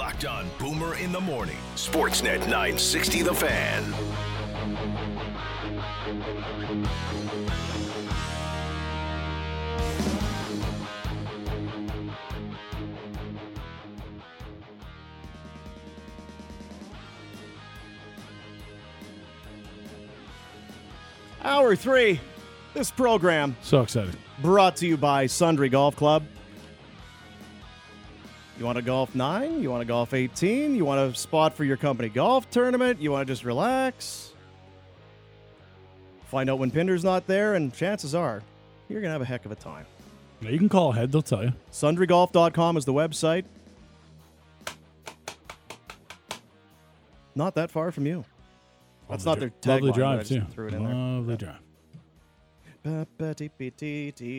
Locked on Boomer in the morning. Sportsnet 960 The Fan. Hour three. This program So excited. brought to you by Sundre Golf Club. You want to golf nine? You want to golf 18? You want a spot for your company golf tournament? You want to just relax? Find out when Pinder's not there, and chances are you're going to have a heck of a time. Yeah, you can call ahead, they'll tell you. SundreGolf.com is the website. Not that far from you. That's not their dri- Lovely tagline, drive, too. threw it in there. Lovely drive.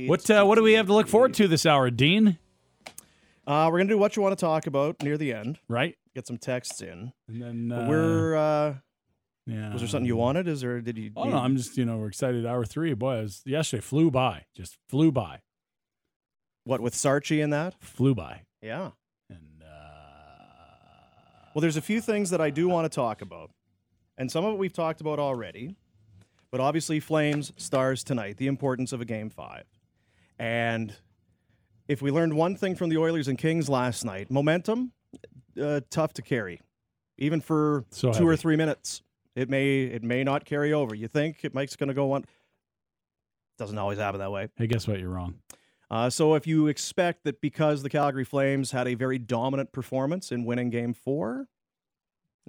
What, uh, what do we have to look forward to this hour, Dean? Uh, we're gonna do what you want to talk about near the end. Right? Get some texts in. And then uh, we're. Uh, yeah. was there something you wanted? Is there? Did you? Oh no, I'm just you know we're excited. Hour three, boy, was, yesterday flew by, just flew by, what with Sarchi and that? flew by, Yeah. and uh, Well, there's a few things that I do want to talk about, and some of it we've talked about already. But obviously, Flames stars tonight. The importance of a game five, and if we learned one thing from the Oilers and Kings last night, momentum uh, tough to carry, even for So two or three minutes. It may it may not carry over. You think it Mike's going to go one? Doesn't always happen that way. hey, guess what? You're wrong. Uh, so if you expect that because the Calgary Flames had a very dominant performance in winning Game Four,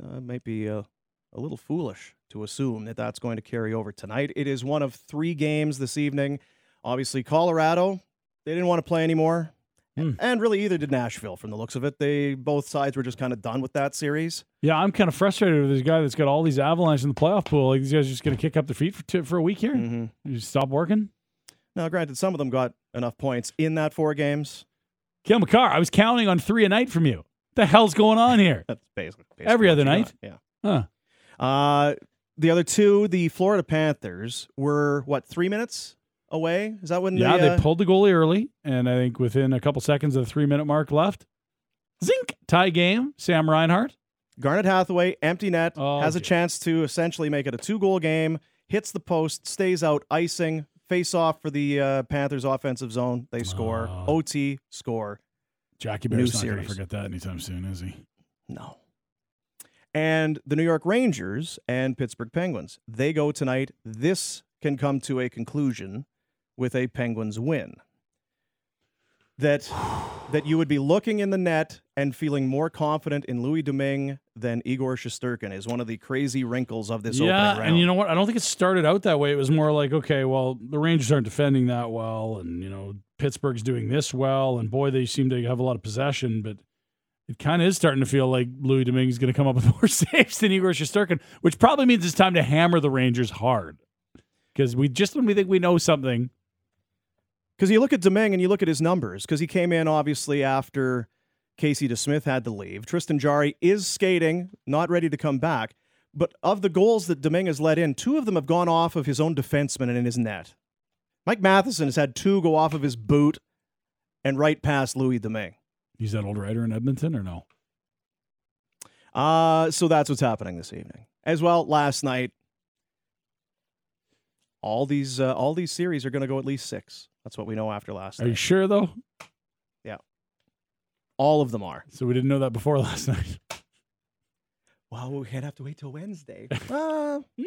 uh, it might be a, a little foolish to assume that that's going to carry over tonight. It is one of three games this evening. Obviously, Colorado they didn't want to play anymore, Hmm. and really either did Nashville. From the looks of it, they both sides were just kind of done with that series. Yeah, I'm kind of frustrated with this guy that's got all these Avalanche in the playoff pool. Like these guys are just going to kick up their feet for two, for a week here. Mm-hmm. You just stop working. Now, granted, some of them got enough points in that four games. Cale Makar, I was counting on three a night from you. What the hell's going on here? That's basically, basically Every other night? got, Yeah. Huh. Uh, the other two, the Florida Panthers, were what three minutes away? Is that when? Yeah, they, they uh, pulled the goalie early, and I think within a couple seconds of the three minute mark left, zink tie game. Sam Reinhart. Garnet Hathaway, empty net, Oh, has a chance to essentially make it a two-goal game. Hits the post, stays out, icing. Face off for the uh, Panthers offensive zone. They score. Oh. OT score. Jackie New Bear's not going to forget that anytime soon, is he? No. And the New York Rangers and Pittsburgh Penguins. They go tonight. This can come to a conclusion with a Penguins win. That that you would be looking in the net and feeling more confident in Louis Domingue than Igor Shesterkin is one of the crazy wrinkles of this yeah, opening round. and you know what? I don't think it started out that way. It was more like, okay, well, the Rangers aren't defending that well, and you know, Pittsburgh's doing this well, and boy, they seem to have a lot of possession, but it kind of is starting to feel like Louis Domingue is going to come up with more saves than Igor Shesterkin, which probably means it's time to hammer the Rangers hard. Because we just when we think we know something, Because you look at Domingue and you look at his numbers, because he came in obviously after Casey DeSmith had to leave. Tristan Jarry is skating, not ready to come back. But of the goals that Domingue has let in, two of them have gone off of his own defenseman and in his net. Mike Matheson has had two go off of his boot and right past Louis Domingue. he's that old writer in Edmonton or no? Uh, so that's what's happening this evening. As well, last night, all these uh, all these series are going to go at least six. That's what we know after last night. Are you sure though? Yeah. All of them are. So we didn't know that before last night. Well, we can't have to wait till Wednesday. uh, mm,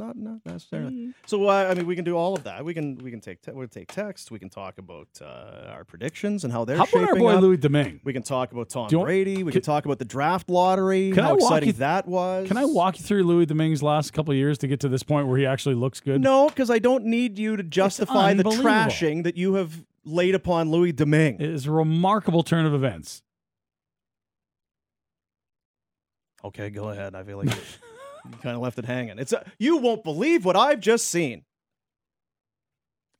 not not necessarily. So uh, I mean, we can do all of that. We can we can take te- we'll take text. We can talk about uh, our predictions and how they're How about our boy up. Louis Domingue? We can talk about Tom want- Brady. We can, can- talk about the draft lottery. Can how I walk exciting you- that was. Can I walk you through Louis Domingue's last couple of years to get to this point where he actually looks good? No, because I don't need you to justify the trashing that you have laid upon Louis Domingue. It is a remarkable turn of events. Okay, go ahead. I feel like you, kind of left it hanging. It's a, you won't believe what I've just seen.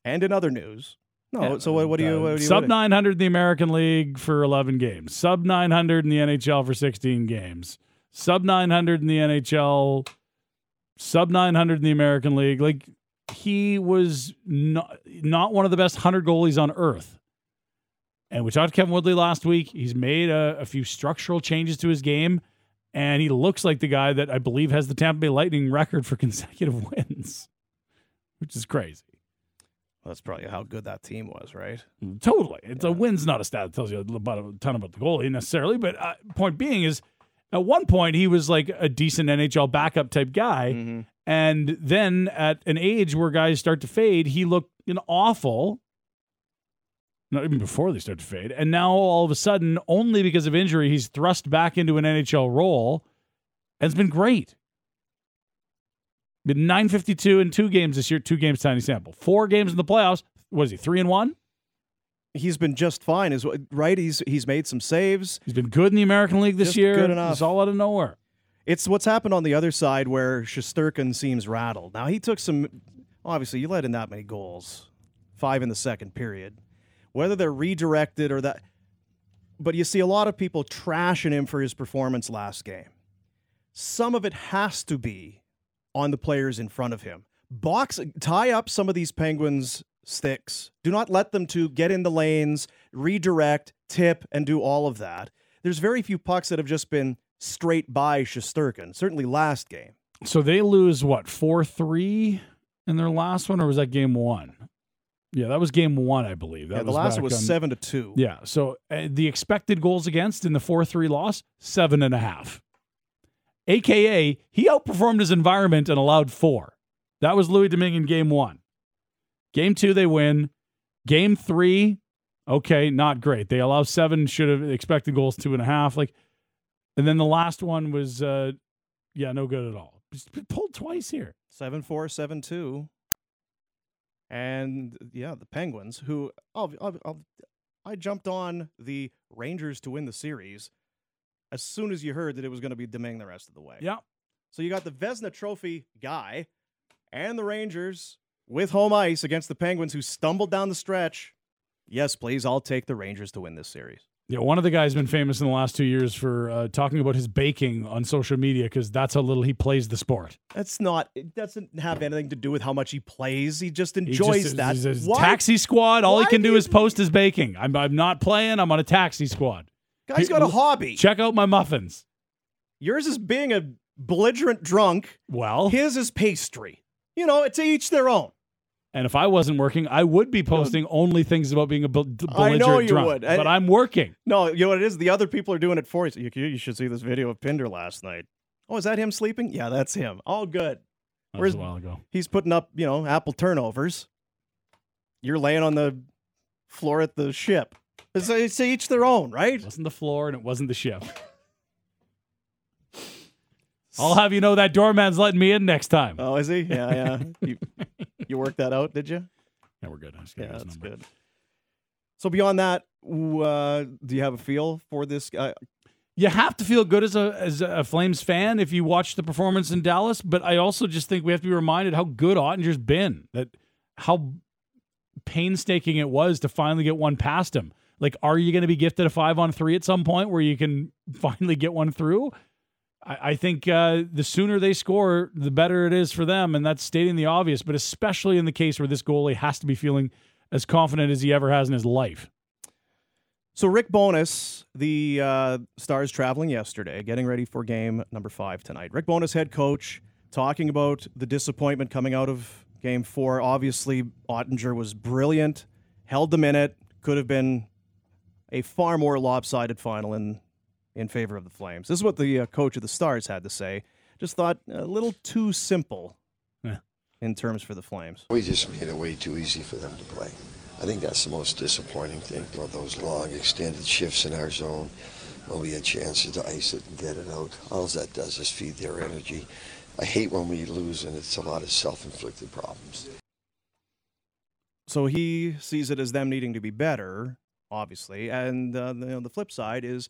And in other news, no. Yeah, so what, what do you? uh, What do you sub 900 in the American League for 11 games. Sub 900 in the NHL for 16 games. Sub 900 in the NHL. Sub 900 in the American League. Like he was not not one of the best 100 goalies on earth. And we talked to Kevin Woodley last week. He's made a, a few structural changes to his game, and he looks like the guy that I believe has the Tampa Bay Lightning record for consecutive wins, which is crazy. Well, that's probably how good that team was, right? Totally. It's Yeah. a win's not a stat that tells you about a ton about the goalie necessarily. But uh, point being is, at one point he was like a decent NHL backup type guy, Mhm. and then at an age where guys start to fade, he looked know, awful. Not even before they start to fade, and now all of a sudden, only because of injury, he's thrust back into an NHL role, and it's been great. Been 952 in two games this year, two games tiny sample. Four games in the playoffs. What is he, three and one? He's been just fine, is right? He's he's made some saves. He's been good in the American League this Just year. good enough. It's all out of nowhere. It's what's happened on the other side where Shesterkin seems rattled. Now he took some. Obviously, you let in that many goals, five in the second period. Whether they're redirected or that, but you see a lot of people trashing him for his performance last game. Some of it has to be on the players in front of him. Box tie up some of these Penguins sticks. Do not let them to get in the lanes, redirect, tip, and do all of that. There's very few pucks that have just been straight by Shesterkin. Certainly last game. So they lose what four three in their last one, or was that game one? Yeah, that was game one, I believe. That yeah, the last one was on- seven to two. Yeah, so uh, the expected goals against in the four three loss seven and a half. AKA he outperformed his environment and allowed four. That was Louis Domingue in game one. Game two they win. Game three, okay, not great. They allow seven. Should have expected goals two and a half. Like, and then the last one was, uh, yeah, no good at all. Just pulled twice here. Seven four, seven two. And yeah, the Penguins, who I'll, I'll, I'll, I jumped on the Rangers to win the series as soon as you heard that it was going to be Domingue the rest of the way. Yeah, So you got the Vezina Trophy guy and the Rangers with home ice against the Penguins who stumbled down the stretch. Yes, please, I'll take the Rangers to win this series. Yeah, one of the guys been famous in the last two years for uh, talking about his baking on social media because that's how little he plays the sport. That's not. It doesn't have anything to do with how much he plays. He just He enjoys just- that. he's taxi squad. All he can do do is post his baking. I'm, I'm not playing. I'm on a taxi squad. Guy's got a hobby. Check out my muffins. Yours is being a belligerent drunk. Well, His is pastry. You know, it's each their own. And if I wasn't working, I would be posting only things about being a bel- I know belligerent you drunk. would. I- But I'm working. No, you know what it is? The other people are doing it for you. You, you should see this video of Pinder last night. Oh, is that him sleeping? Yeah, that's him. All good. That Where's- was a while ago. He's putting up, you know, apple turnovers. You're laying on the floor at the ship. It's, it's each their own, right? It wasn't the floor and it wasn't the ship. I'll have you know that doorman's letting me in next time. Oh, is he? Yeah, yeah. you, you worked that out, did you? yeah, we're good. I just Yeah, his that's number. good. So beyond that, uh, do you have a feel for this guy? you have to feel good as a as a Flames fan if you watch the performance in Dallas. But I also just think we have to be reminded how good Oettinger's been. That how painstaking it was to finally get one past him. Like, are you going to be gifted a five on three at some point where you can finally get one through? I, I think uh, the sooner they score, the better it is for them, and that's stating the obvious. But especially in the case where this goalie has to be feeling as confident as he ever has in his life. So Rick Bowness, the uh, Stars traveling yesterday, getting ready for game number five tonight. Rick Bowness, head coach, talking about the disappointment coming out of game four. Obviously, Oettinger was brilliant, held the minute. Could have been a far more lopsided final in in favor of the Flames. This is what the uh, coach of the Stars had to say. Just thought a little too simple Yeah. in terms for the Flames. We just made it way too easy for them to play. I think that's the most disappointing thing. You know, those long extended shifts in our zone when we had chances to ice it and get it out. All that does is feed their energy. I hate when we lose and it's a lot of self-inflicted problems. So he sees it as them needing to be better, obviously, and uh, the, you know, the flip side is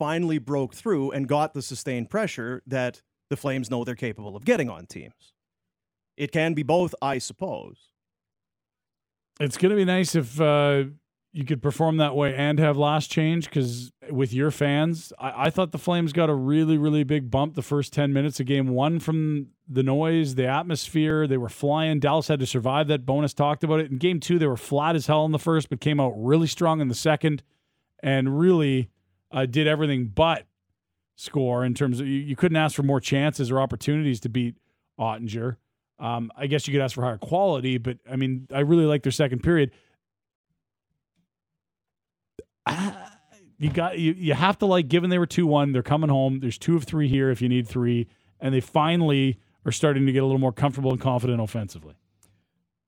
finally broke through and got the sustained pressure that the Flames know they're capable of getting on teams. It can be both, I suppose. It's going to be nice if uh, you could perform that way and have last change because with your fans, I-, I thought the Flames got a really, really big bump the first 10 minutes of game one from the noise, the atmosphere. They were flying. Dallas had to survive that. Bowness talked about it. In game two, they were flat as hell in the first, but came out really strong in the second. and really uh, did everything but score in terms of you, you couldn't ask for more chances or opportunities to beat Oettinger. Um, I guess you could ask for higher quality, but I mean, I really like their second period. Ah, you got you, you have to like given they were 2-1 they're coming home there's two of three here if you need three and they finally are starting to get a little more comfortable and confident offensively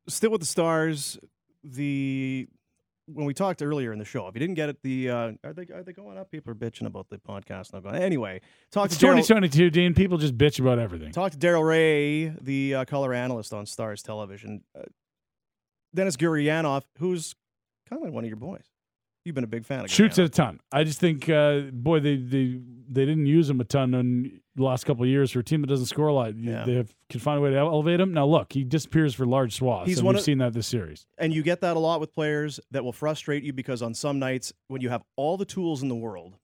Still with the Stars, the when we talked earlier in the show, if you didn't get it, the uh, are they are they going up? People are bitching about the podcast not going. Anyway, talk it's to Daryl. 2022 dean people just bitch about everything Talk to Daryl Reaugh, the uh, color analyst on Stars Television. Uh, Denis Gurianov, who's kind of like one of your boys. You've been a big fan of shoots it a ton i just think uh, boy they, they they didn't use him a ton in the last couple of years for a team that doesn't score a lot Yeah. they have, can find a way to elevate him now look he disappears for large swaths He's and we've of- seen that this series And you get that a lot with players that will frustrate you because on some nights when you have all the tools in the world,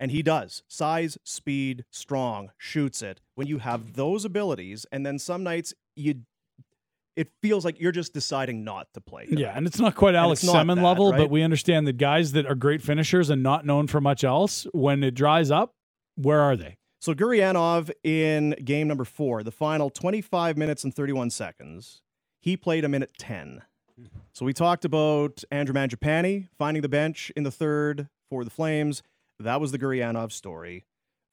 and he does size, speed, strong, shoots it. When you have those abilities, and then some nights you, it feels like you're just deciding not to play. him. Yeah, and it's not quite Alex it's not Semin that, level, right? but we understand that guys that are great finishers and not known for much else, when it dries up, where are they? So Gurianov in game number four, the final 25 minutes and 31 seconds, he played a minute 10. So we talked about Andrew Mangiapane finding the bench in the third for the Flames. That was the Gurianov story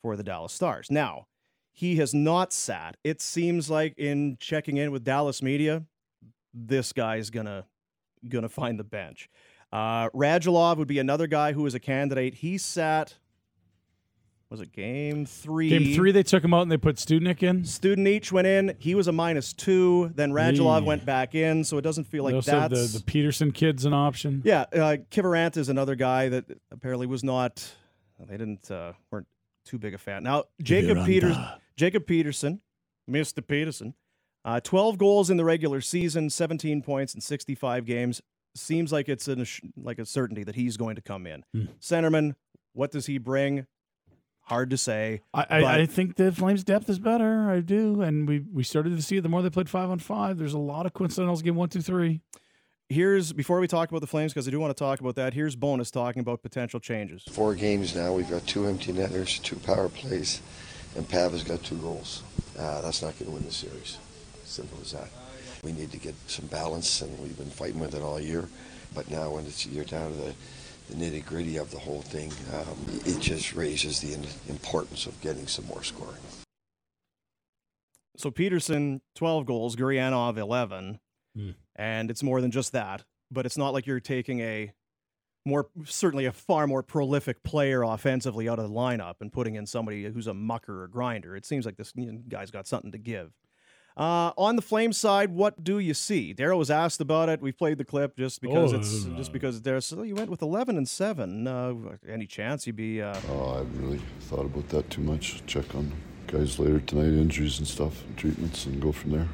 for the Dallas Stars. Now, he has not sat. It seems like in checking in with Dallas media, this guy's gonna gonna find the bench. Uh, Radulov would be another guy who is a candidate. He sat. Was it game three? Game three, they took him out and they put Studenič in. Studenič went in. He was a minus two. Then Radulov went back in, so it doesn't feel like have the, the Peterson kid's an option. yeah. Uh, Kiviranta is another guy that apparently was not. They didn't uh, weren't too big a fan. Now Jacob Peters, Jacob Peterson, Mister Peterson, uh, twelve goals in the regular season, seventeen points in sixty-five games. Seems like it's an, like a certainty that he's going to come in. Hmm. Centerman, what does he bring? Hard to say. I, I, but- I think the Flames' depth is better. I do, and we we started to see it the more they played five on five. There's a lot of coincidentals. Game one, two, three. Here's before we talk about the Flames because I do want to talk about that. Here's Bowness talking about potential changes. Four games now. We've got two empty netters, two power plays, and Pav has got two goals. Uh, that's not going to win the series. Simple as that. We need to get some balance, and we've been fighting with it all year. But now, when it's you're down to the, the nitty gritty of the whole thing, um, it just raises the importance of getting some more scoring. So Peterson, 12 goals, Gurianov, 11. Hmm. And it's more than just that. But it's not like you're taking a more, certainly a far more prolific player offensively out of the lineup and putting in somebody who's a mucker or grinder. It seems like this guy's got something to give. Uh, on the Flames side, what do you see? Daryl was asked about it. We played the clip just because Oh, it's uh, just because there's. So you went with 11 and seven. Uh, any chance you'd be? Uh, Oh, I haven't really thought about that too much. Check on guys later tonight, injuries and stuff, and treatments, and go from there.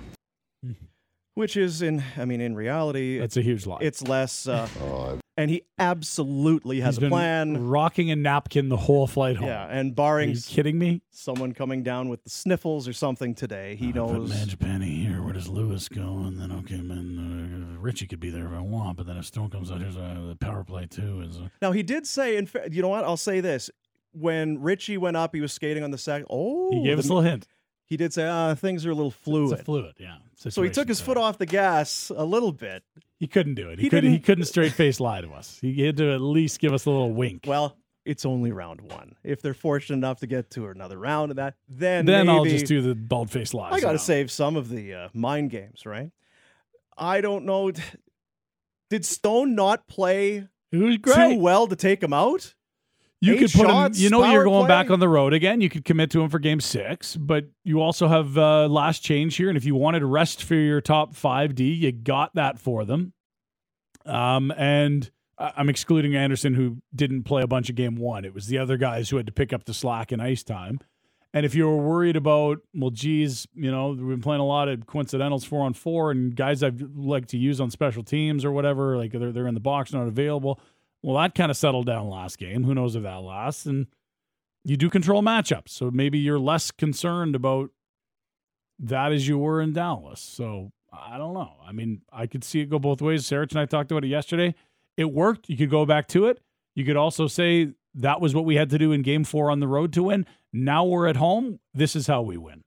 which is in. I mean, in reality, That's a huge lie. it's less. Uh, Oh, and he absolutely has He's a been plan. rocking a napkin the whole flight home. Yeah, and Are barring you kidding me? someone coming down with the sniffles or something today, he I put knows. Mangiapane here. Where does Lewis go? And then okay, man, uh, Ritchie could be there if I want. But then if Stone comes out, here's uh, the power play too. Is uh, Now he did say, in fa- you know what? I'll say this: when Ritchie went up, he was skating on the second. Oh, he gave the- us a little hint. he did say, uh, things are a little It's fluid. a fluid, yeah. So he took his foot off the gas a little bit. He couldn't do it. He, He couldn't. He couldn't straight face lie to us. He had to at least give us a little wink. Well, it's only round one. If they're fortunate enough to get to another round of that, then then I'll just do the bald face lies. I got to save some of the uh, mind games, right? I don't know. Did Stone not play too well to take him out? You could put shots, him. You know you're going back on the road again. You could commit to him for game six, but you also have uh, last change here. And if you wanted rest for your top five D, you got that for them. Um, and I'm excluding Anderson, who didn't play a bunch of game one. It was the other guys who had to pick up the slack in ice time. And if you were worried about, well, geez, you know, we've been playing a lot of coincidentals four on four and guys I've like to use on special teams or whatever, like they're, they're in the box, not available. Well, that kind of settled down last game. Who knows if that lasts? And you do control matchups. So maybe you're less concerned about that as you were in Dallas. So I don't know. I mean, I could see it go both ways. Sarah and I talked about it yesterday. It worked. You could go back to it. You could also say that was what we had to do in game four on the road to win. Now we're at home. This is how we win.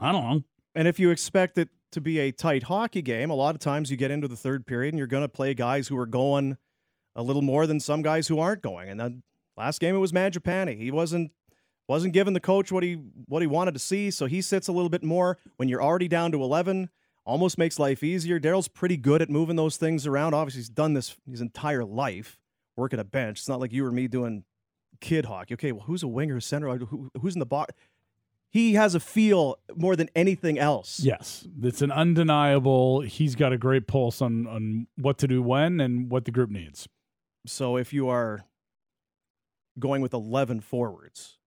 I don't know. And if you expect it to be a tight hockey game, a lot of times you get into the third period and you're going to play guys who are going a little more than some guys who aren't going. And then last game it was Mangiapane. He wasn't wasn't giving the coach what he what he wanted to see, so he sits a little bit more when you're already down to 11. Almost makes life easier. Daryl's pretty good at moving those things around. Obviously, he's done this his entire life, working a bench. It's not like you or me doing kid hockey. Okay, well, who's a winger, center, who, who's in the box? He has a feel more than anything else. Yes, it's an undeniable. He's got a great pulse on on what to do when and what the group needs. So if you are going with 11 forwards,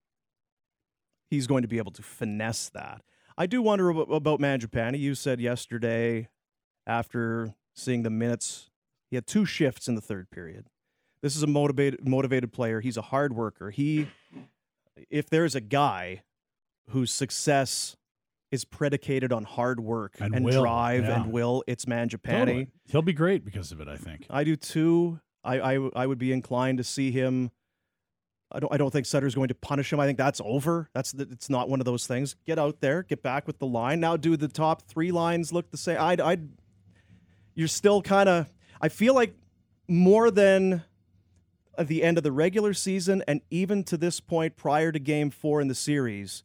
he's going to be able to finesse that. I do wonder about Mangiapane. You said yesterday, after seeing the minutes, he had two shifts in the third period. This is a motivated motivated player. He's a hard worker. He, if there's a guy whose success is predicated on hard work And and, will, drive yeah. and will, it's Mangiapane. Totally. He'll be great because of it. I think. I do too. I, I I would be inclined to see him. I don't I don't think Sutter's going to punish him. I think that's over. That's the, it's not one of those things. Get out there, get back with the line. Now do the top three lines look the same? I'd I'd you're still kind of. I feel like more than at the end of the regular season and even to this point prior to Game Four in the series,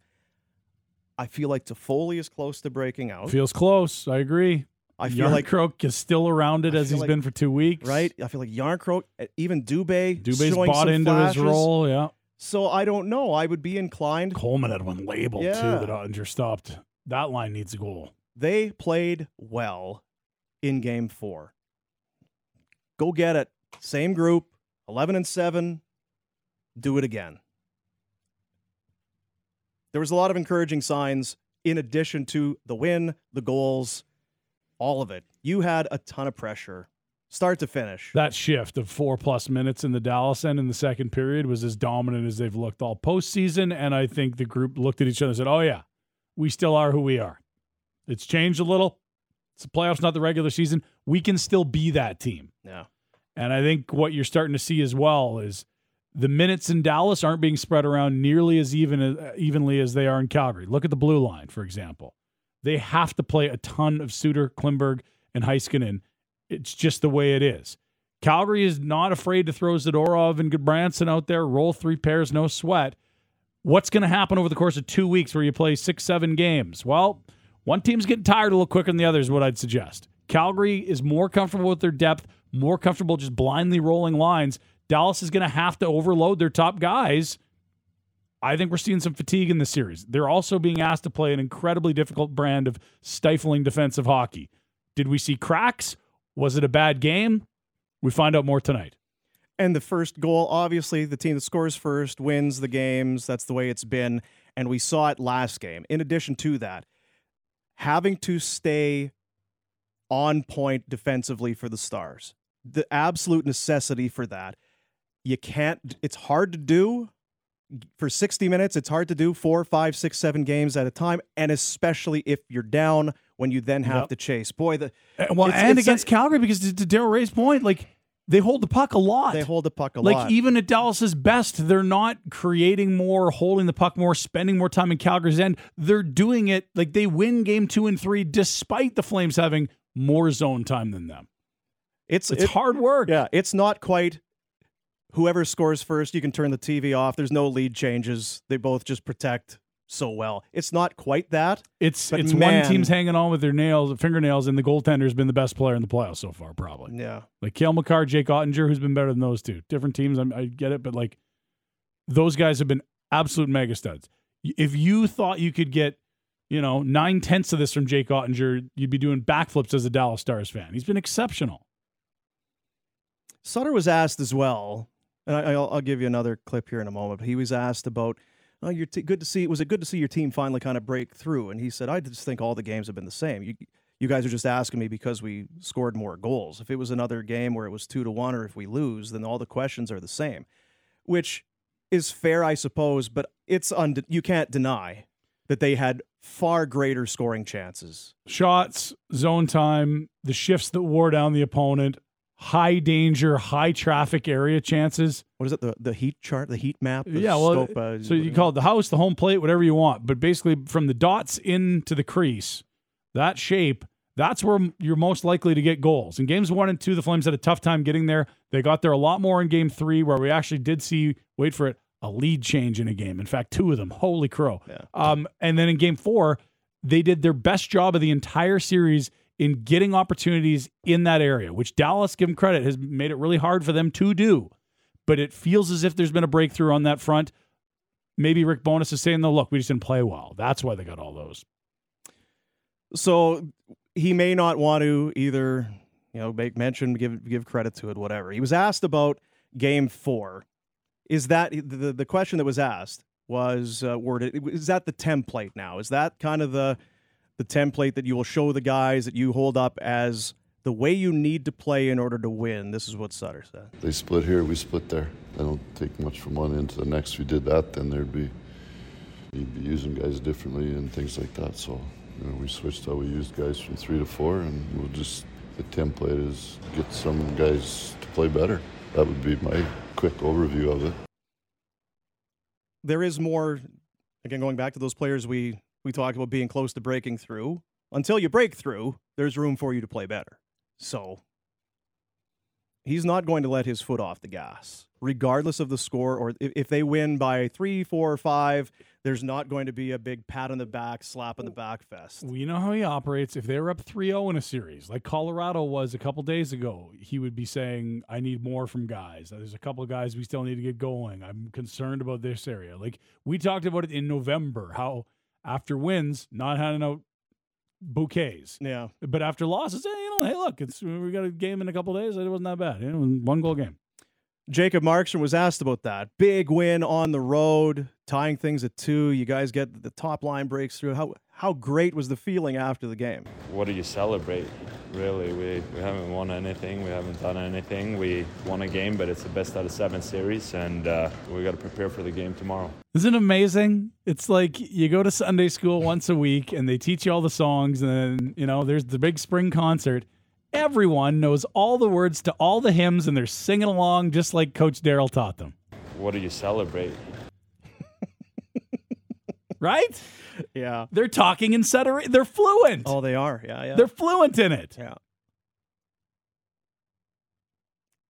I feel like Toffoli is close to breaking out. Feels close. I agree. I feel like Jarnkrok is still around it I as he's like- been for two weeks. right. I feel like Jarnkrok, even Dubé, Dubé's showing bought into flashes. his role. Yeah. So I don't know. I would be inclined. Coleman had one labeled Yeah. too that Oettinger uh, stopped. That line needs a goal. They played well in game four. Go get it. Same group, 11 and 7. Do it again. There was a lot of encouraging signs in addition to the win, the goals, all of it. You had a ton of pressure, start to finish. That shift of four plus minutes in the Dallas end in the second period was as dominant as they've looked all postseason. And I think the group looked at each other and said, Oh, yeah, we still are who we are. It's changed a little. It's the playoffs, not the regular season. We can still be that team. yeah. And I think what you're starting to see as well is the minutes in Dallas aren't being spread around nearly as even uh, evenly as they are in Calgary. Look at the blue line, for example. They have to play a ton of Suter, Klingberg, and Heiskanen. It's just the way it is. Calgary is not afraid to throw Zadorov and Gudbranson out there, roll three pairs, no sweat. What's going to happen over the course of two weeks where you play six, seven games? Well, one team's getting tired a little quicker than the other, is what I'd suggest. Calgary is more comfortable with their depth, more comfortable just blindly rolling lines. Dallas is going to have to overload their top guys. I think we're seeing some fatigue in the series. They're also being asked to play an incredibly difficult brand of stifling defensive hockey. Did we see cracks? Was it a bad game? We find out more tonight. And the first goal, obviously, the team that scores first wins the games. That's the way it's been. And we saw it last game. In addition to that, having to stay on point defensively for the Stars, the absolute necessity for that. You can't, it's hard to do for 60 minutes. It's hard to do four, five, six, seven games at a time. And especially if you're down when you then have Yep. to chase. Boy, the, Uh, Well, It's- and it's- against Calgary, because to, to Daryl Reaugh's point, like they hold the puck a lot. they hold the puck a like lot. Like even at Dallas's best, they're not creating more, holding the puck more, spending more time in Calgary's end. They're doing it like they win game two and three, despite the Flames having more zone time than them. it's It's it- hard work. Yeah, it's not quite whoever scores first, you can turn the TV off. There's no lead changes. They both just protect so well. It's not quite that. It's it's man- one team's hanging on with their nails, fingernails, and the goaltender's been the best player in the playoffs so far, probably. Yeah. Like Cale Makar, Jake Oettinger, who's been better than those two. Different teams, I'm, I get it, but like those guys have been absolute mega studs. If you thought you could get, you know, nine tenths of this from Jake Oettinger, you'd be doing backflips as a Dallas Stars fan. He's been exceptional. Sutter was asked as well, and I, I'll, I'll give you another clip here in a moment. He was asked about, "Oh, you're t- good to see. Was it good to see your team finally kind of break through?" And he said, "I just think all the games have been the same. You, you guys are just asking me because we scored more goals. If it was another game where it was two to one, or if we lose, then all the questions are the same." Which is fair, I suppose, but it's you can't deny that they had far greater scoring chances. Shots, zone time, the shifts that wore down the opponent. High danger, high traffic area chances. What is it? The the heat chart, the heat map. The yeah, well, scope, uh, so you call it the house, the home plate, whatever you want. But basically, from the dots into the crease, that shape, that's where you're most likely to get goals. In games one and two, the Flames had a tough time getting there. They got there a lot more in game three, where we actually did see, wait for it, a lead change in a game. In fact, two of them. Holy crow. Yeah. Um, and then in game four, they did their best job of the entire series in getting opportunities in that area, which Dallas, give them credit, has made it really hard for them to do. But it feels as if there's been a breakthrough on that front. Maybe Rick Bowness is saying, though, look, we just didn't play well. That's why they got all those. So he may not want to either, you know, make mention, give give credit to it, whatever. He was asked about game four. Is that the the question that was asked was uh, worded? Is that the template now? Is that kind of the the template that you will show the guys that you hold up as the way you need to play in order to win? This is what Sutter said. They split here, we split there. I don't take much from one end to the next. If we did that, then there'd be you'd be using guys differently and things like that. So you know, we switched how we used guys from three to four, and we'll just the template is get some guys to play better. That would be my quick overview of it. There is more. Again, going back to those players we we talked about being close to breaking through. Until you break through, there's room for you to play better. So he's not going to let his foot off the gas, regardless of the score. Or if, they win by three, four, or five, there's not going to be a big pat on the back, slap on the back fest. We know how he operates. If they were up 3 0 in a series, like Colorado was a couple days ago, he would be saying, I need more from guys. There's a couple guys we still need to get going. I'm concerned about this area. Like we talked about it in November, how after wins, not handing out bouquets. Yeah. But after losses, hey, you know, hey, look, it's we got a game in a couple days. It wasn't that bad. You know, one goal game. Jacob Markstrom was asked about that. Big win on the road, tying things at two. You guys get the top line breaks through. How how great was the feeling after the game? What do you celebrate? Really, we, we haven't won anything. We haven't done anything. We won a game, but it's the best out of seven series, and uh, we got to prepare for the game tomorrow. Isn't it amazing? It's like you go to Sunday school once a week, and they teach you all the songs, and then you know there's the big spring concert. Everyone knows all the words to all the hymns, and they're singing along just like Coach Daryl taught them. What do you celebrate? Right? Yeah. They're talking in Sutter. They're fluent. Oh, they are. Yeah, yeah. They're fluent in it. yeah.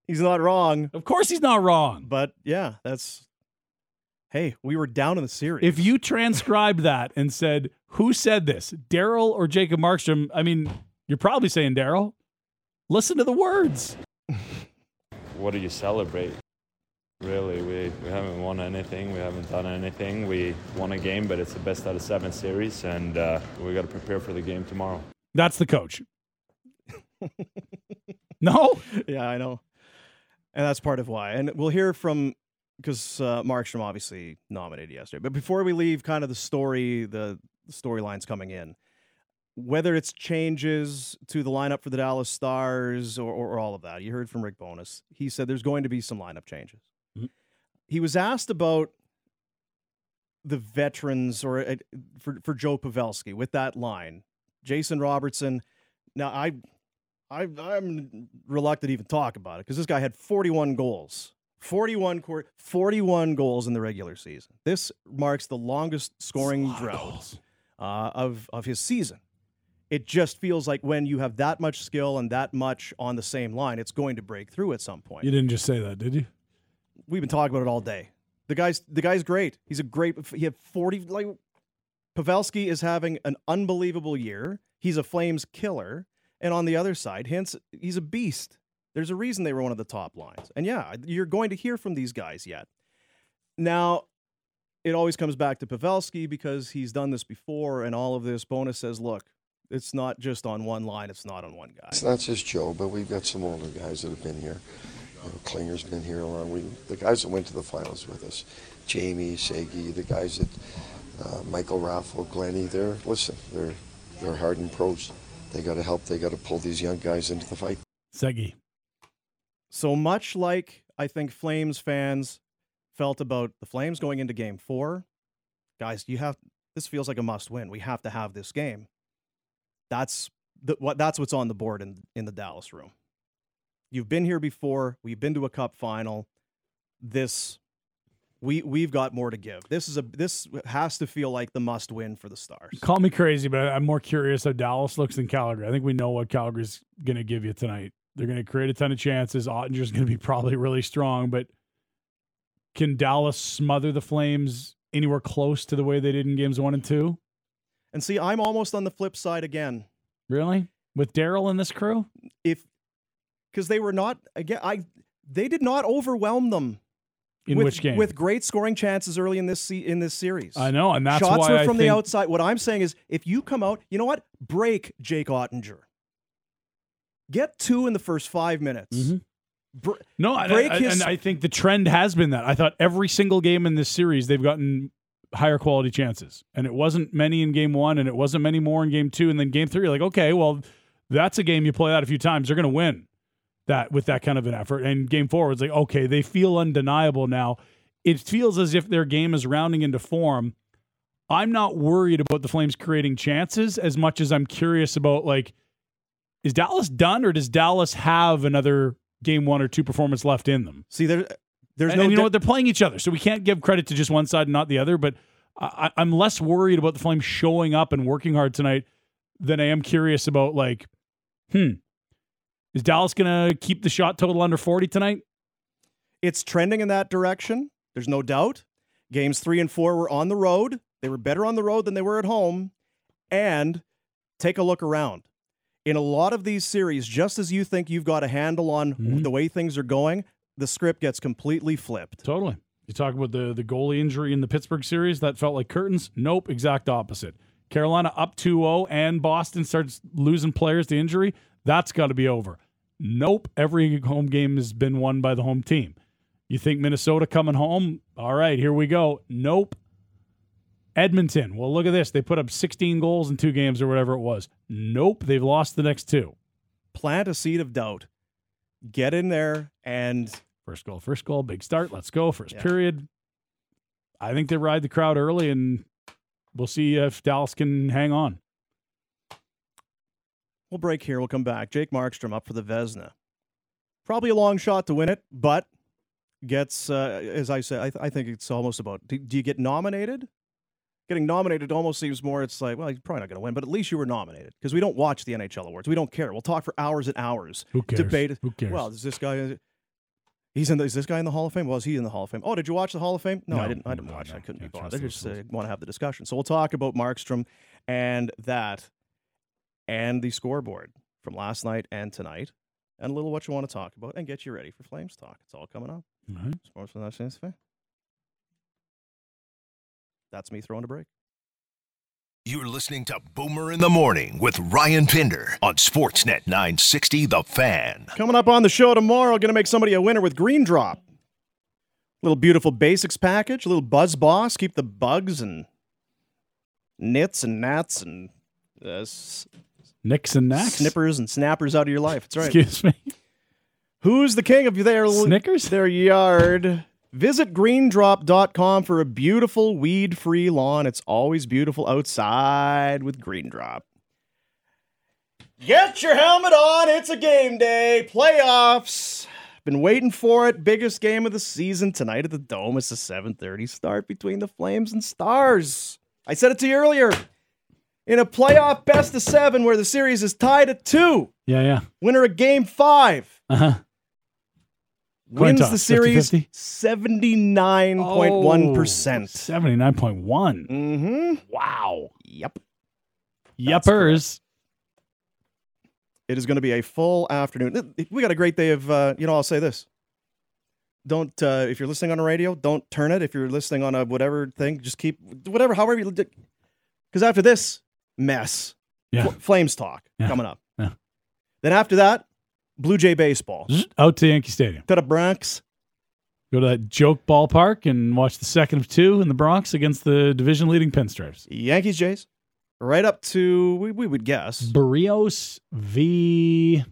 He's not wrong, Of course, he's not wrong. but yeah, that's. Hey, we were down in the series. If you transcribed that and said, "Who said this, Daryl or Jacob Markstrom?" I mean, you're probably saying Daryl. Listen to the words. What do you celebrate? Really, we, we haven't won anything. We haven't done anything. We won a game, but it's the best out of seven series, and uh, we got to prepare for the game tomorrow. That's the coach. no, yeah, I know, and that's part of why. And we'll hear from because uh, Markstrom obviously nominated yesterday. But before we leave, kind of the story, the, the storylines coming in, whether it's changes to the lineup for the Dallas Stars or, or, or all of that, you heard from Rick Bowness. He said there's going to be some lineup changes. He was asked about the veterans or uh, for for Joe Pavelski with that line, Jason Robertson. Now I I, I'm reluctant to even talk about it because this guy had 41 goals. 41, quar- 41 goals in the regular season. This marks the longest scoring drought uh, of, of his season. It just feels like when you have that much skill and that much on the same line, it's going to break through at some point. You didn't just say that, did you? We've been talking about it all day. The guy's the guy's great. He's a great. He had 40 like Pavelski is having an unbelievable year. He's a Flames killer. And on the other side, hence he's a beast. There's a reason they were one of the top lines. And yeah, you're going to hear from these guys yet. Now, it always comes back to Pavelski because he's done this before and all of this. Bowness says, look, it's not just on one line, it's not on one guy. It's not just Joe, but we've got some older guys that have been here. Klinger's been here a long. We the guys that went to the finals with us, Jamie, Segi, the guys that uh, Michael Raffl, Glenny. They're listen, they're they're hardened pros. They got to help. They got to pull these young guys into the fight. Segi. So much like I think Flames fans felt about the Flames going into game four, guys, you have this feels like a must win. We have to have this game. That's the, what that's what's on the board in in the Dallas room. You've been here before. We've been to a cup final. This we we've got more to give. This is a this has to feel like the must win for the Stars. Call me crazy, but I'm more curious how Dallas looks than Calgary. I think we know what Calgary's going to give you tonight. They're going to create a ton of chances. Oettinger's going to be probably really strong, but can Dallas smother the Flames anywhere close to the way they did in games one and two? And see, I'm almost on the flip side again. Really? With Daryl and this crew? If because they were not again, I they did not overwhelm them In with, which game? with great scoring chances early in this in this series. I know, and that's why Shots why were I from the think- outside. What I'm saying is, if you come out, you know what? Break Jake Oettinger. Get two in the first five minutes. Mhm. Br- No, and break I, his- and I think the trend has been that. I thought every single game in this series they've gotten higher quality chances, and it wasn't many in game one, and it wasn't many more in game two, and then game three. You're like, okay, well, that's a game you play out a few times. They're going to win that with that kind of an effort. And game four was like, okay, they feel undeniable now. It feels as if their game is rounding into form. I'm not worried about the Flames creating chances as much as I'm curious about like, is Dallas done, or does Dallas have another game one or two performance left in them? See, there, there's and, no. and you know what? They're playing each other, so we can't give credit to just one side and not the other. But I, I'm less worried about the Flames showing up and working hard tonight than I am curious about like, hmm, is Dallas going to keep the shot total under 40 tonight? it's trending in that direction. There's no doubt. Games three and four were on the road. They were better on the road than they were at home. And take a look around. In a lot of these series, just as you think you've got a handle on Mhm. the way things are going, the script gets completely flipped. Totally. You talk about the the goalie injury in the Pittsburgh series that felt like curtains. Nope, exact opposite. Carolina up 2-0 and Boston starts losing players to injury. That's got to be over. Nope, every home game has been won by the home team. You think Minnesota coming home? All right, here we go. Nope. Edmonton. Well, look at this. They put up 16 goals in two games or whatever it was. Nope, they've lost the next two. Plant a seed of doubt. Get in there and First goal, first goal, big start. Let's go. First Yeah. period. I think they ride the crowd early, and we'll see if Dallas can hang on. We'll break here. We'll come back. Jake Markstrom up for the Vezina. Probably a long shot to win it, but gets, uh, as I said, I, th- I think it's almost about do, do you get nominated? Getting nominated almost seems more, it's like, well, you're probably not going to win, but at least you were nominated because we don't watch the NHL awards. We don't care. We'll talk for hours and hours. Who cares? Debate. Who cares? Well, is this guy. He's in. The, is this guy in the Hall of Fame? Was he in the Hall of Fame? Oh, did you watch the Hall of Fame? No, I didn't. I didn't no, watch. no. I couldn't be bothered. those Just uh, want to have the discussion. So we'll talk about Markstrom and that, and the scoreboard from last night and tonight, and a little what you want to talk about, and get you ready for Flames talk. It's all coming up. All right. Sports for that fan. That's me throwing a break. You're listening to Boomer in the Morning with Ryan Pinder on Sportsnet 960 The Fan. Coming up on the show tomorrow, going to make somebody a winner with Green Drop. Little beautiful basics package, a little Buzz Boss, keep the bugs and nits and gnats and uh, s- Nicks and knacks. snippers and snappers out of your life. That's right. Excuse me. Who's the king of their Snickers? their yard? Visit greendrop.com for a beautiful weed-free lawn. It's always beautiful outside with Greendrop. Get your helmet on. It's a game day. Playoffs. Been waiting for it. Biggest game of the season tonight at the Dome. It's a 7:30 start between the Flames and Stars. I said it to you earlier. In a playoff best of 7 where the series is tied at 2. Yeah, yeah. Winner of game 5 Uh huh. Wins toss, the series 50-50? 79.1%. Seventy nine point one. Mm-hmm. Wow. Yep. That's Yuppers. It is going to be a full afternoon. We got a great day of, uh, you know, I'll say this. Don't, uh, if you're listening on a radio, don't turn it. If you're listening on a whatever thing, just keep, whatever, however you, because after this mess, Yeah. Fl- Flames talk Yeah. coming up. Yeah. Then after that, Blue Jay baseball. Out to Yankee Stadium. To the Bronx. Go to that joke ballpark and watch the second of two in the Bronx against the division leading Pinstripes. Yankees, Jays. Right up to, we, we would guess, Berríos v.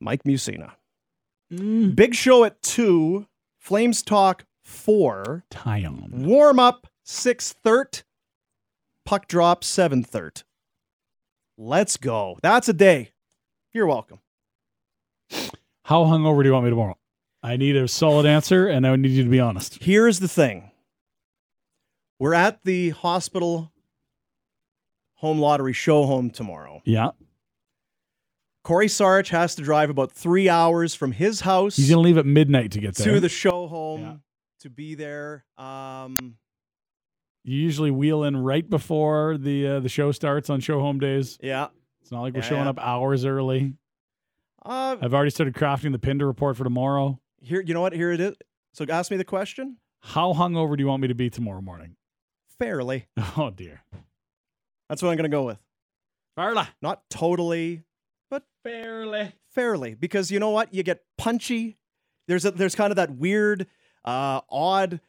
Mike Musina. Mm, Big show at two. Flames talk four. Tyon. Warm up six thirty. Puck drop seven thirty. Let's go. That's a day. You're welcome. How hungover do you want me tomorrow? I need a solid answer, and I need you to be honest. Here's the thing. We're at the hospital home lottery show home tomorrow. Yeah, Corey Sarich has to drive about three hours from his house he's gonna leave at midnight to get there. to the show home Yeah. to be there. Um, you usually wheel in right before the uh, the show starts on show home days. yeah. It's not like we're Yeah, showing yeah. up hours early. Uh, I've already started crafting the Pinder report for tomorrow. here, you know what? Here it is. So ask me the question. How hungover do you want me to be tomorrow morning? Fairly. Oh dear. That's what I'm going to go with. Fairly. Not totally, but Fairly. fairly. Because you know what? You get punchy. There's a, there's kind of that weird, uh, odd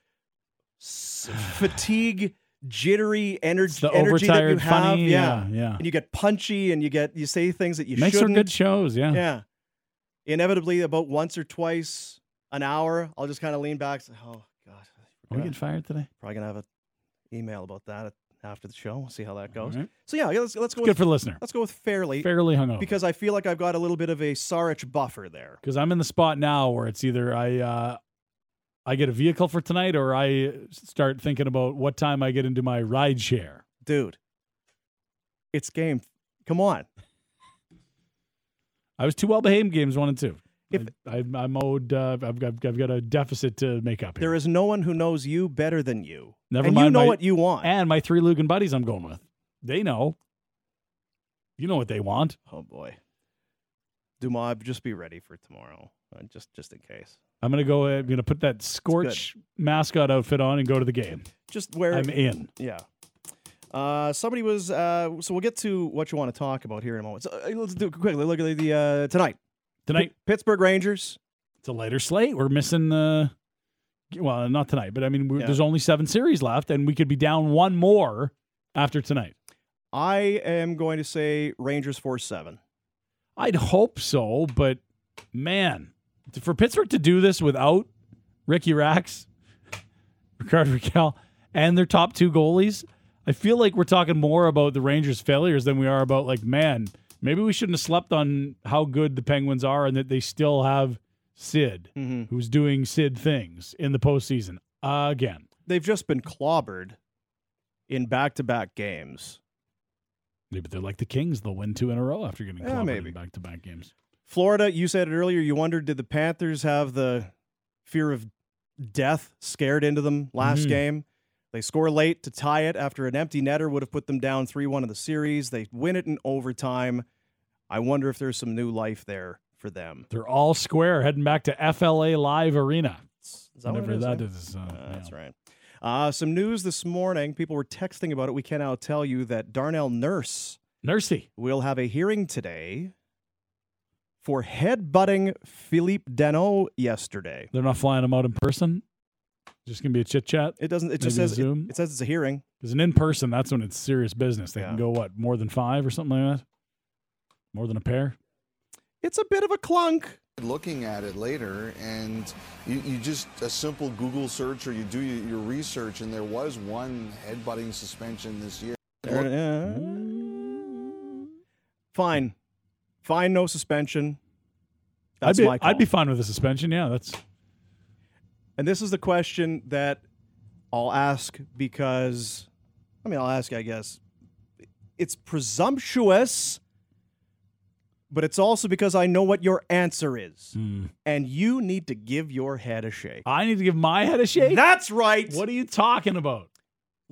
fatigue, jittery energy, It's energy that you have. funny. yeah. Yeah, yeah. and you get punchy, and you get you say things that you Makes for shouldn't. good shows. Yeah. Yeah. Inevitably, about once or twice an hour, I'll just kind of lean back. Say, oh God, Are we getting fired today? probably gonna have an email about that after the show. We'll see how that goes. Right. So yeah, let's let's go Good with for the listener. let's go with fairly Fairly hungover. because I feel like I've got a little bit of a Sarich buffer there. because I'm in the spot now where it's either I uh, I get a vehicle for tonight or I start thinking about what time I get into my ride share. Dude, it's game. Come on. I was two well behaved games one and two. If- I, I, I'm owed. Uh, I've, got, I've got a deficit to make up here. There is no one who knows you better than you. Never and mind you know my- what you want. and my three Lugan buddies I'm going with. They know. You know what they want. oh boy. Dumas, just be ready for tomorrow. uh, just just in case. I'm gonna go. I'm gonna put that Scorch mascot outfit on and go to the game. Just where I'm in. Yeah. Uh, somebody was. Uh, so we'll get to what you want to talk about here in a moment. So uh, let's do it quickly. Look at the uh, tonight. Tonight, P- Pittsburgh Rangers. it's a later slate. We're missing the. Well, not tonight, but I mean, Yeah. there's only seven series left, and we could be down one more after tonight. I am going to say Rangers four seven. I'd hope so, but man, for Pittsburgh to do this without Ricky Rax, Rickard Rakell, and their top two goalies, I feel like we're talking more about the Rangers' failures than we are about like, man, maybe we shouldn't have slept on how good the Penguins are and that they still have Sid, Mm-hmm. who's doing Sid things in the postseason again. They've just been clobbered in back to back games. Maybe they're like the Kings; they'll win two in a row after getting Yeah, clobbered maybe. in back-to-back games. Florida, you said it earlier. You wondered did the Panthers have the fear of death scared into them last Mhm. game? They score late to tie it after an empty netter would have put them down 3 1 in the series. They win it in overtime. I wonder if there's some new life there for them. They're all square, heading back to FLA Live Arena. Is that what Whatever it is, that yeah? Uh, Uh, That's yeah. right. Uh, some news this morning. People were texting about it. We can now tell you that Darnell Nurse Nursey. will have a hearing today for headbutting Phillip Danault yesterday. They're not flying him out in person. Just gonna be a chit chat. It doesn't. It just Maybe a says it, Zoom? it says it's a hearing. Because an in person, that's when it's serious business. They Yeah. can go what more than five or something like that. More than a pair. It's a bit of a clunk. looking at it later and you, you just a simple google search or you do your, your research and there was one headbutting suspension this year There- yeah. Fine, fine. No suspension. That's I'd be, my call. I'd be fine with a suspension. Yeah, that's And this is the question that I'll ask because, I mean, I'll ask, I guess. It's presumptuous, but it's also because I know what your answer is. Hmm. And you need to give your head a shake. I need to give my head a shake. That's right. What are you talking about?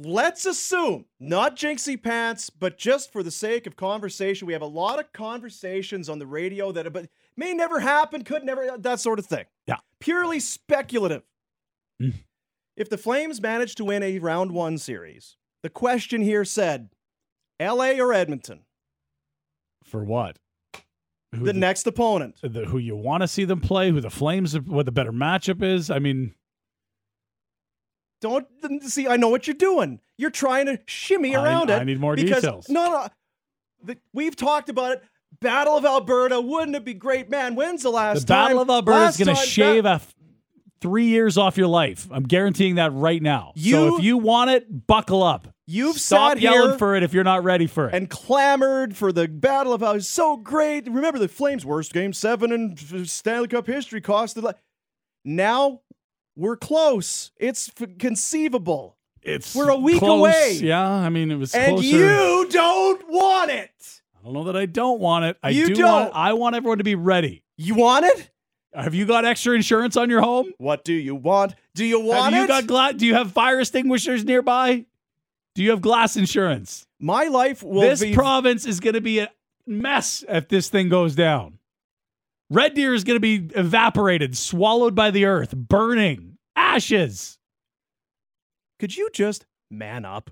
Let's assume, not jinxie pants, but just for the sake of conversation, we have a lot of conversations on the radio that but may never happen, could never, that sort of thing. Yeah. Purely speculative. Mm. If the Flames manage to win a round one series, the question here said LA or Edmonton, For what? Who the next opponent. the, who you want to see them play? Who the Flames? What the better matchup is? I mean, Don't see, I know what you're doing. You're trying to shimmy I- around it. I need more because, details. No, no. The, we've talked about it. Battle of Alberta. Wouldn't it be great? Man, when's the last the Battle of Alberta is going to shave Ba- a f- three years off your life. I'm guaranteeing that right now. so if you want it, buckle up. You've Stop yelling here for it if you're not ready for it. and clamored for the battle of how it's so great. Remember the Flames' worst game seven in uh, Stanley Cup history costed. Like, now we're close. It's f- conceivable, it's we're a week close. away. Yeah, I mean it was and closer. you don't want it. I don't know that I don't want it. I You do don't. want I want everyone to be ready. You want it? Have you got extra insurance on your home? What do you want? Do you want have you got gla- do you have fire extinguishers nearby? Do you have glass insurance? My life will this be province is going to be a mess if this thing goes down. Red Deer is going to be evaporated, swallowed by the earth, burning, ashes. Could you just man up?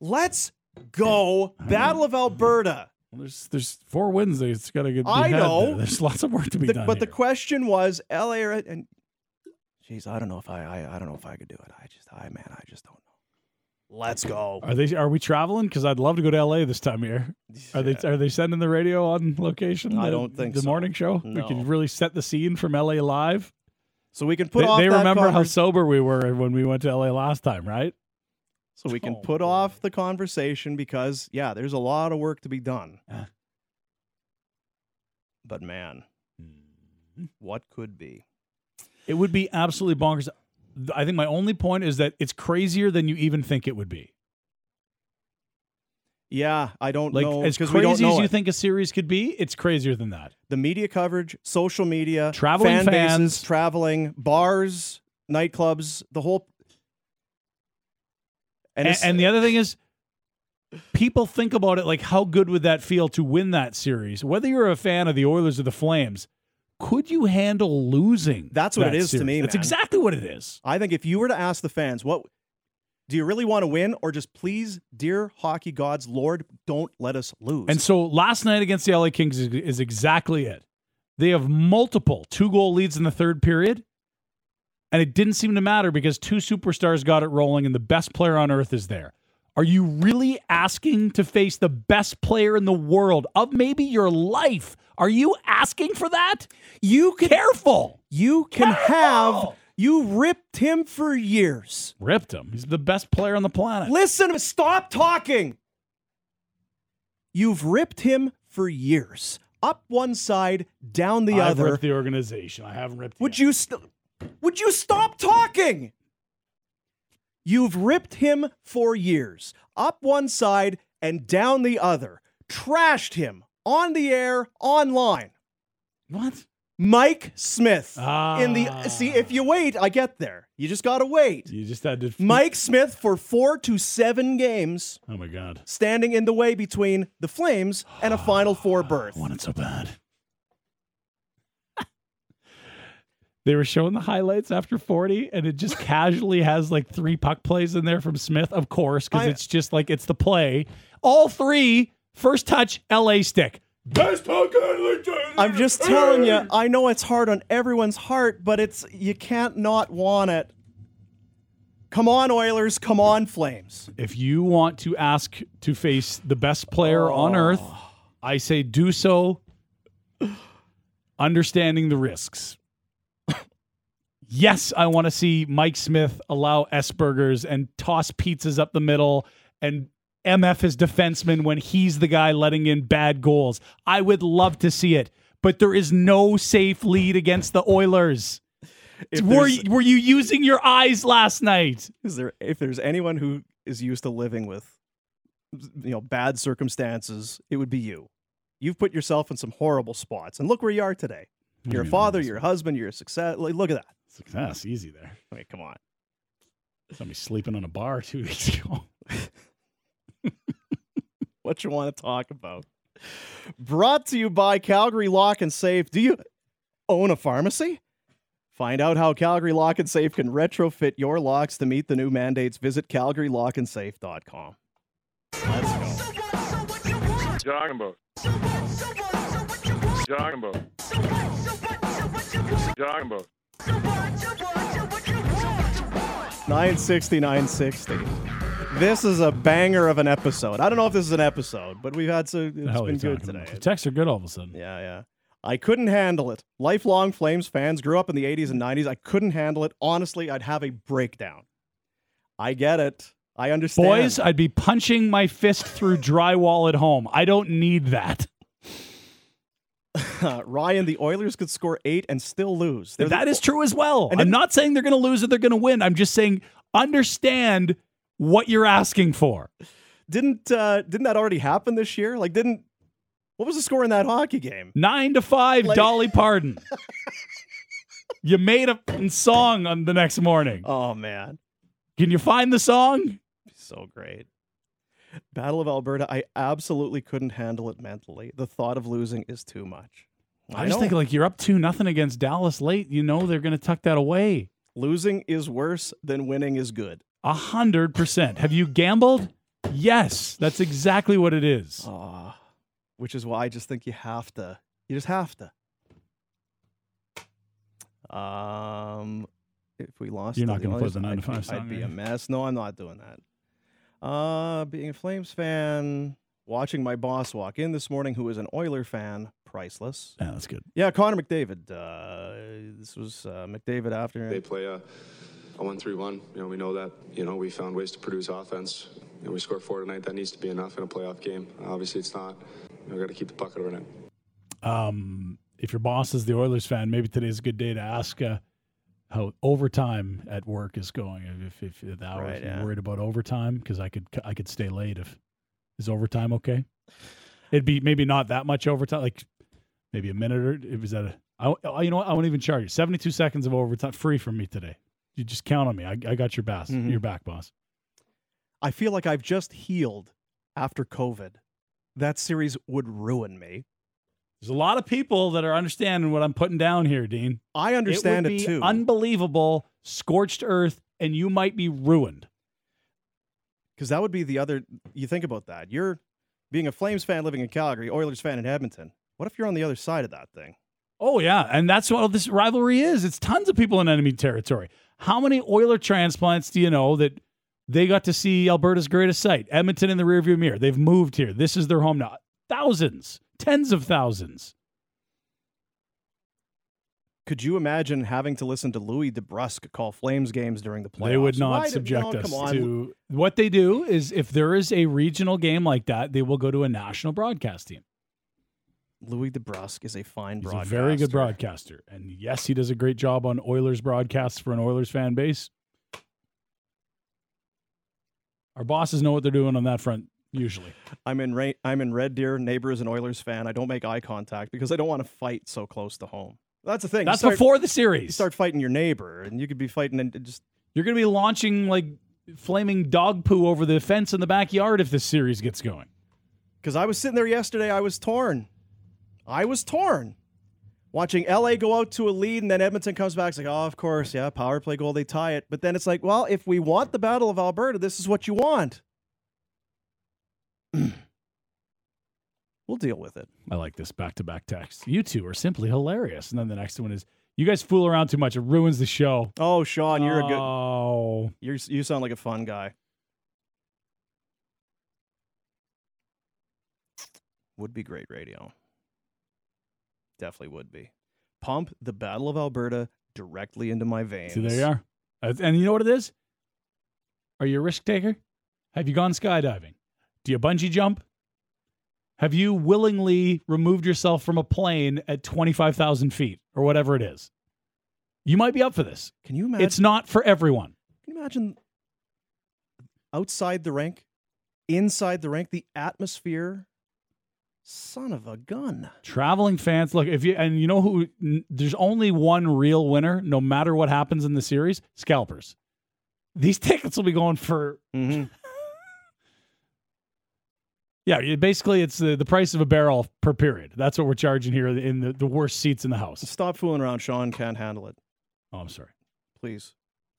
Let's go. Battle of Alberta. Well, there's there's four wins. It's got to get. I know. there. There's lots of work to be The- done. but the question was, LA or- and jeez, I don't know if I, I I don't know if I could do it. I just I man, I just don't know. Let's go. are they are we traveling? Because I'd love to go to LA this time of year. Are they are they sending the radio on location? I don't think the so. morning show. We can really set the scene from LA live. So we can put They, off they that remember how sober we were when we went to LA last time, right? so we can Oh, put boy. off the conversation because yeah, there's a lot of work to be done. But man, Mm-hmm. what could be? It would be absolutely bonkers. I think my only point is that it's crazier than you even think it would be. Yeah, I don't Like know as because we don't crazy as you it. think a series could be, it's crazier than that. the media coverage, social media, Traveling fan fans. bases, traveling bars, nightclubs, the whole. And, And, and the other thing is, people think about it like, how good would that feel to win that series? Whether you're a fan of the Oilers or the Flames, could you handle losing? That's what it is that is to me. That's man. exactly what it is. I think if you were to ask the fans, what do you really want to win, or just please, dear hockey gods, Lord, don't let us lose. And so last night against the LA Kings is, is exactly it. They have multiple two goal leads in the third period, and it didn't seem to matter because two superstars got it rolling, and the best player on earth is there. Are you really asking to face the best player in the world of maybe your life? Are you asking for that? you can Careful. you can have you ripped him for years. Ripped him. He's the best player on the planet. Listen, stop talking. You've ripped him for years. Up one side, down the I've other. ripped the organization. I haven't ripped. Would you st- would you stop talking? You've ripped him for years, up one side and down the other. Trashed him on the air, online. what? Mike Smith in the Ah. see if you wait, I get there. You just got to wait. You just had to. Mike Smith for 4 to 7 games Oh my God. standing in the way between the Flames and a final four berth. I want it so bad. they were showing the highlights after 40, and it just casually has like three puck plays in there from Smith, of course, because it's just like it's the play. All three, first touch, LA stick. Best puck in the game. I'm just telling you, I know it's hard on everyone's heart, but it's you can't not want it. Come on, Oilers. Come on, Flames. If you want to ask to face the best player on oh. earth, I say do so understanding the risks. yes, I want to see Mike Smith allow Esbergers and toss pizzas up the middle and MF his defenseman when he's the guy letting in bad goals. I would love to see it, but there is no safe lead against the Oilers. Were, there's- were you using your eyes last night? Is there if there's anyone who is used to living with you know bad circumstances, it would be you. You've put yourself in some horrible spots, and look where you are today. You're a father, you're a husband, you're a success. Like, look at that. Success, easy there. I mean, come on. Somebody sleeping on a bar two weeks ago. What you want to talk about? Brought to you by Calgary Lock and Safe. Do you own a pharmacy? Find out how Calgary Lock and Safe can retrofit your locks to meet the new mandates. Visit calgarylockandsafe.com. Let's go. Talking about. Talking about. Talking about. 960, 960. This is a banger of an episode. I don't know if this is an episode, but we've had so The it's been good today. about? The texts are good all of a sudden. Yeah, yeah. I couldn't handle it. Lifelong Flames fans grew up in the 80s and 90s. I couldn't handle it. Honestly, I'd have a breakdown. I get it. I understand. Boys, I'd be punching my fist through drywall at home. I don't need that. Ryan, the Oilers could score eight and still lose. They're the- That is true as well. And I'm it- not saying they're going to lose or they're going to win. I'm just saying understand what you're asking for. Didn't uh, didn't that already happen this year? Like, didn't what was the score in that hockey game? Nine to five, Like- Dolly Parton. you made a song on the next morning. Oh man, Can you find the song? so great. Battle of Alberta. I absolutely couldn't handle it mentally. The thought of losing is too much. I, just know. think like you're up two nothing against Dallas late. You know they're going to tuck that away. losing is worse than winning is good. A hundred percent. Have you gambled? Yes, that's exactly what it is. Ah, which is why I just think you have to. You just have to. Um, if we lost, You're not gonna Oilers, play the nine to I'd be- five song, I'd be a mess. No, I'm not doing that. Uh, being a Flames fan, watching my boss walk in this morning, who is an Oiler fan, priceless. Yeah, that's good. Yeah, Connor McDavid. Uh, this was uh, McDavid after. They play a, a one-three-one. You know, we know that. You know, we found ways to produce offense. You know, we scored four tonight. That needs to be enough in a playoff game. Obviously, it's not. You know, got to keep the puck out of net. Um, if your boss is the Oilers fan, maybe today's a good day to ask uh, how overtime at work is going. If if, if that Right, was yeah. worried about overtime, because I could I could stay late. If is overtime okay? It'd be maybe not that much overtime, like maybe a minute or it was that a. I, you know what? I won't even charge you. Seventy-two seconds of overtime free from me today. You just count on me. I, I got your back. Mhm. Your back, boss. I feel like I've just healed after COVID. That series would ruin me. There's a lot of people that are understanding what I'm putting down here, Dean. I understand it, it, be too. Unbelievable, scorched earth, and you might be ruined. Because that would be the other. You think about that. You're being a Flames fan living in Calgary, Oilers fan in Edmonton. What if you're on the other side of that thing? Oh yeah, and that's what this rivalry is. It's tons of people in enemy territory. How many Oiler transplants do you know that they got to see Alberta's greatest sight, Edmonton in the rearview mirror? They've moved here. This is their home now. Thousands, tens of thousands. Could you imagine having to listen to Louie DeBrusk call Flames games during the playoffs? They would not Why did- subject no, us to what they do is if there is a regional game like that, they will go to a national broadcast team. Louie DeBrusk is a fine He's a broadcaster. very good broadcaster. And yes, he does a great job on Oilers broadcasts for an Oilers fan base. Our bosses know what they're doing on that front usually. I'm in Ra- I'm in Red Deer. Neighbor is an Oilers fan. I don't make eye contact because I don't want to fight so close to home. That's the thing. That's start- before the series. You start fighting your neighbor, and you could be fighting and just You're going to be launching like flaming dog poo over the fence in the backyard if this series gets going. because I was sitting there yesterday. I was torn. I was torn. Watching LA go out to a lead and then Edmonton comes back. It's like, oh, of course, yeah, power play goal, they tie it. But then it's like, well, if we want the Battle of Alberta, this is what you want. we'll deal with it. I like this back to back text. You two are simply hilarious. And then the next one is you guys fool around too much. It ruins the show. Oh, Sean, you're a good. Oh. You're, you sound like a fun guy. Would be great radio. Definitely would be. Pump the Battle of Alberta directly into my veins. See, there you are. Uh, And you know what it is? Are you a risk taker? Have you gone skydiving? Do you bungee jump? Have you willingly removed yourself from a plane at 25,000 feet or whatever it is? You might be up for this. Can you imagine? It's not for everyone. Can you imagine outside the rank, inside the rank, the atmosphere? Son of a gun. Traveling fans, look, if you, and you know who, there's only one real winner, no matter what happens in the series scalpers. These tickets will be going for Mm-hmm. Yeah, basically it's the, the price of a barrel per period. That's what we're charging here in the, the worst seats in the house. Stop fooling around. Sean can't handle it. Oh, I'm sorry. Please.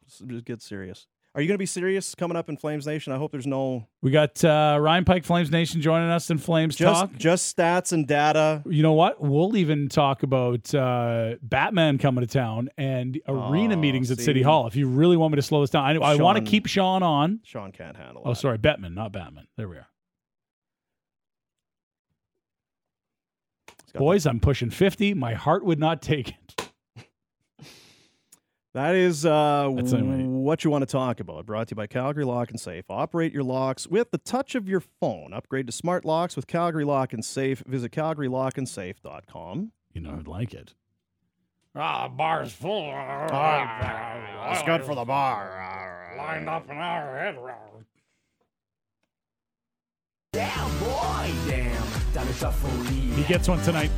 Just get serious. Are you going to be serious coming up in Flames Nation? I hope there's no We got uh, Ryan Pike, Flames Nation, joining us in Flames just Talk. just stats and data. You know what? We'll even talk about uh, Batman coming to town and arena Oh, meetings at City. Hall. If you really want me to slow this down, I, I want to keep Sean on. Sean can't handle Oh, sorry, Batman, not Batman. There we are. Boys, I'm pushing 50. My heart would not take it. That is uh, That's what you want to talk about. Brought to you by Calgary Lock and Safe. Operate your locks with the touch of your phone. Upgrade to smart locks with Calgary Lock and Safe. Visit calgarylockandsafe.com. You know, I'd like it. Ah, bar's full. That's good for the bar. Lined up an hour ahead. Damn, boy, damn, down at Duffoli. He gets one tonight.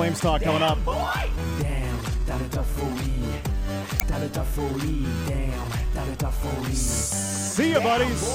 Down at Duffoli, damn, down at Duffoli. Flames talk coming up. Boy, damn, down at Duffoli. Down at Duffoli, damn, down at Duffoli. See you, buddies.